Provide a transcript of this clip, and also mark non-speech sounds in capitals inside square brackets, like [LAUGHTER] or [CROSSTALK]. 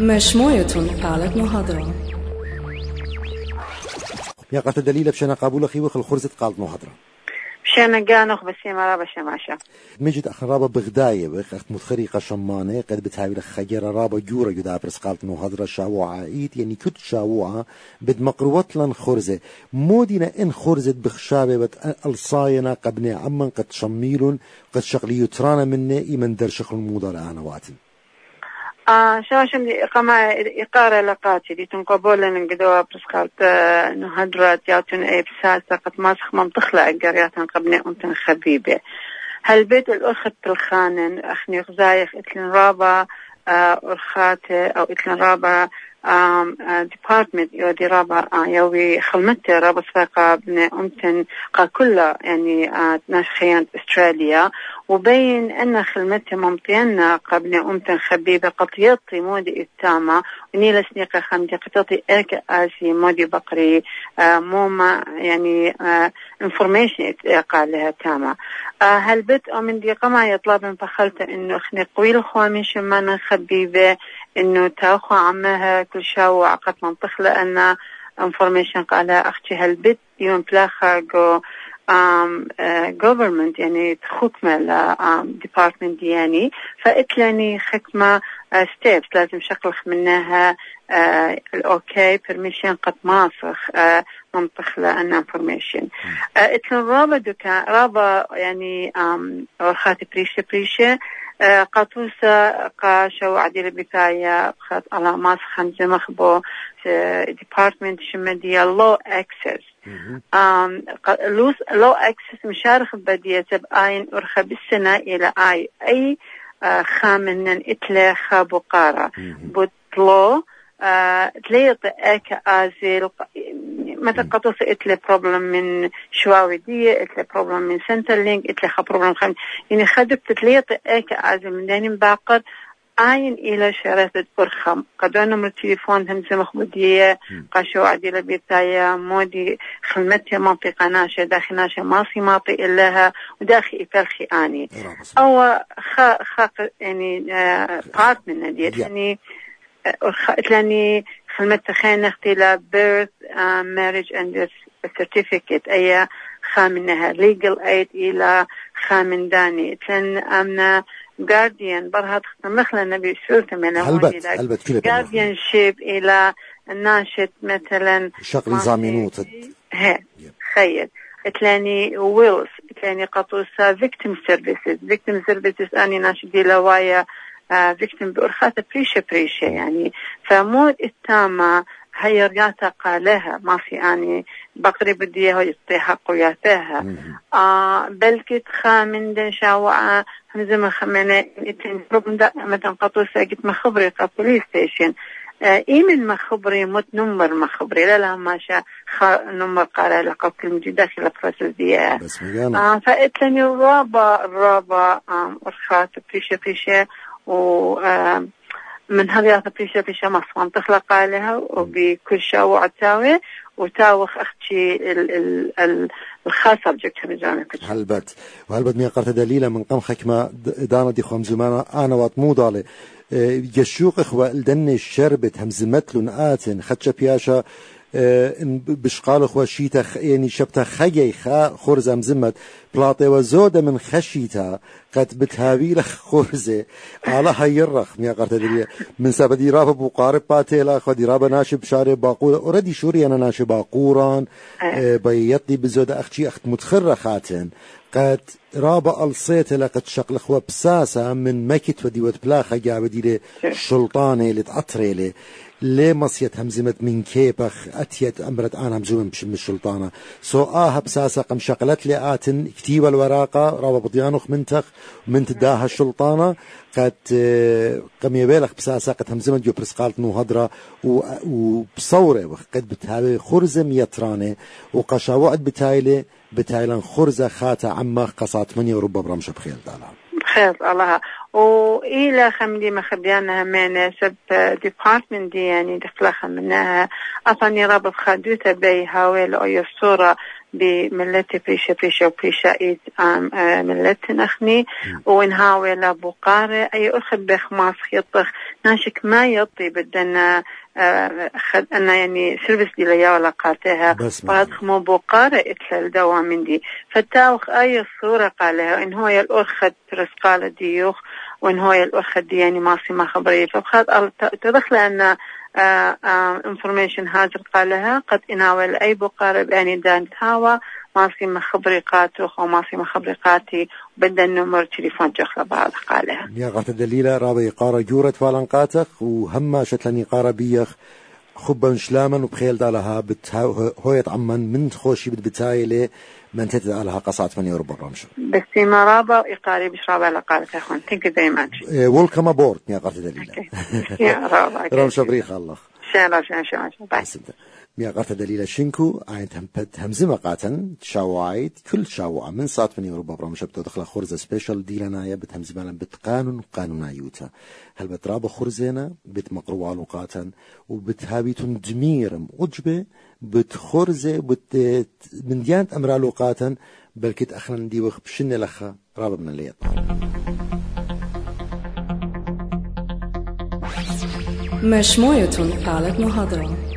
مش مويتون قالت مهضرة يا قالت دليل بشنا قابول خيوخ الخرزة قالت مهضرة بشنا قانوخ بس ما رابا شماشا مجد أخ رابا بغداية بخ أخت متخريقة شمانة قد بتهاوي لخ خجر رابا جورا يدا برس قالت مهضرة شاوعة. إيت يعني كت شاوعة بد مقروات لن خرزة. مودينا إن خرزة بخشابة بت الصاينة قبني عمن قد شميلون قد شغلي يترانا مني إيمن در شغل الموضة لأنا واتن. آه شو شم دي إقامة إقارة لقاتي دي تنقبول نقدوا برسكالت نهدرات ياتون أي بساسة قد ما سخمم تخلق قريات قبني أنتن خبيبة. هل بيت الأخت بالخانن أخني غزايخ إتلن رابا أرخات أو إتلن رابا ديبارتمنت يو دي رابا يوي خلمت رابا ساقا بن أمتن قا كلها يعني ناس خيانة أستراليا وبين أن خلمتي ممطينا قبل أمتن خبيبة قطيطي مودي التامة ونيلا سنيقة خمدي قطيطي إيك آسي مودي بقري موما يعني انفورميشن قال لها تامة هل بت من دي قما يطلب فخلت إنه اخني قوي الخوا من شمانا خبيبة؟ إنه تاخو عمها كل شاو عقد منطق لأن انفورميشن قال أختي هل بت يوم بلاخا جو um, uh, government يعني حكمة ل um, department دياني فإتلاني حكمة uh, steps لازم شغلخ منها uh, الأوكي permission قد ماسخ uh, منطق لأن information. uh, إتلان رابا دوكا رابا يعني um, أرخات بريشة بريشة قطوسة قاشة وعديل بكاية خط على ماس خمسة مخبو department شمدية low access. لو لو اكسس مشارخ بدية بآين أرخى بالسنة إلى آي أي خامن إتلا خابقارة بطلو تليط أك ازل مثلا قطوس إتلي بروبلم من شواوي دي إتلي بروبلم من سنترلينك إتلي خا بروبلم خم يعني خدب تليط إك من دين باقر آين إلى شرفة برخم قدونا من التليفون هم زي مخبودية قاشو عديلة بيتايا مودي خدمتها منطقة ناشة داخل ناشة ماصي ماطي إلها وداخل إكالخي آني أو خا خا يعني بارت من ديت يعني لأني خدمت خين اختلا birth uh, marriage and death certificate. خامنها legal aid إلى خامن داني. تلن أمنا guardian. برها تختمخ النبي سورة من هلبت هلبت. كده guardianship إلى الناشط مثلا شغل زامنوت هي. خير. تلاني ويلز تلاني قطوسة victim services. Victim services أني ناشد دي لوايا فيكتم بأرخاثة بريشة بريشة يعني. فمود التامة هي رياتا قالها ما في أني بقري بدي هو يطيها قوياتها. آه بل كت خامن دن شاوعة همزة مخمنة إتن ربن دا مثلا قطوسة قت مخبري قا بوليس ستيشن آه إيمن مخبري مت نمر مخبري لا لا ما شا خ نمر قال لقب كلمة داخل البروسس دي آه فإتلني الرابع الرابع آه أرخاثة بريشة بريشة و من بريشة بريشة مصوان تخلق عليها وبكل شيء وعتاوي وتاوخ أختي ال ال ال الخاص سبجكت مجانا هلبت. وهلبت ميا قرت دليلا من قم حكمة دانا دي خم زمانا آنا وات مو ضالي يشوق إخوة الدن الشربت همزمت لن آتن خدشة بياشا بشقال خو شيتا يعني شبتا خجي خا خرزة مزمت بلاطي وزودة من خشيتا قد بتهاوي لخ خرزة على هاي الرخ قرت دليل من سبب دي رابا بقارب باتيلا خو دي رابا ناشب شاري باقور اوريدي شوري أنا ناشب باقوران. بيطلي بزودة أختي أخت متخرة خاتن قد رابا ألصيت لقد شقل خوا بساسة من مكت ودي وتبلاخة جابدي لي شلطانة لتعطري لي ليه مصيت همزمت من كيبخ أتيت أمرت أنا همزوم بشم الشلطانة. سو آها بساسة قم شقلت لي آتن كتيبة الوراقة رابا بطيانوخ منتخ من تداها الشلطانة. قد قم يبالغ بساسة قد همزمت جو برسقالت نو هدرة وبصورة قد بتهاوي خرزم وقشا وعد بتايلي بتايلان خرزة خاتا عما قصات مني وربا برمش بخيل دالا. بخير الله. وإلى خمدي مخبيانا من سب ديبارتمنت دي يعني دخلها منها أطني رابط خدوتا بي هاويل أو الصورة بملتي بريشة بريشة وبريشة إيد عام ملت نخني. ونهاوي لبقارة أي أخذ بخماس يطخ ناشك ما يطي بدنا خد أنا يعني سيرفيس دي ليا ولا قاتها. بعد خمو بقارة إتلال دوا من دي فتاوخ أي صورة قالها إن هو يلأخذ رسقالة ديوخ وإن هو يلأخذ دي يعني ماسي ما خبري. فبخاد تدخل أن انفورميشن هاجر قالها قد اناول أي بقارب يعني دان هاوا ماسي مخبرقات وخو ماسي مخبرقاتي بدنا نمر تليفون جخلا بعض قالها يا غات الدليلة رابي قارة جورة فالنقاتك وهما شتلني قارة بيخ خبا شلاما وبخيل دالها بت هويت عمان من خوشي بت بتايلي من تتدالها قصات فني وربع رمش بس ما رابا وإقاري بش رابا لقالك أخوان. Very much. ويلكم ابورد يا قرت دليلة يا رابا [LAUGHS] رمش بريخ الله. شاء شاء شاء باي. ميا قرت دليل شينكو عين تمبت همزمة قاتن شاوعيت كل شاوع من صات فني وربع برامج بتو دخل خرزة سبيشال ديلنا يا بت همزمة بتقانون قانون يوتا هل بتراب خرزينا بت مقروع لقاتن وبتهابيتون دميرم أجبة بتخرزة بت من ديانت أمرا لقاتن بل كت أخنا دي وخ بشن لخا رابع من الليل مويتون قالت محاضرة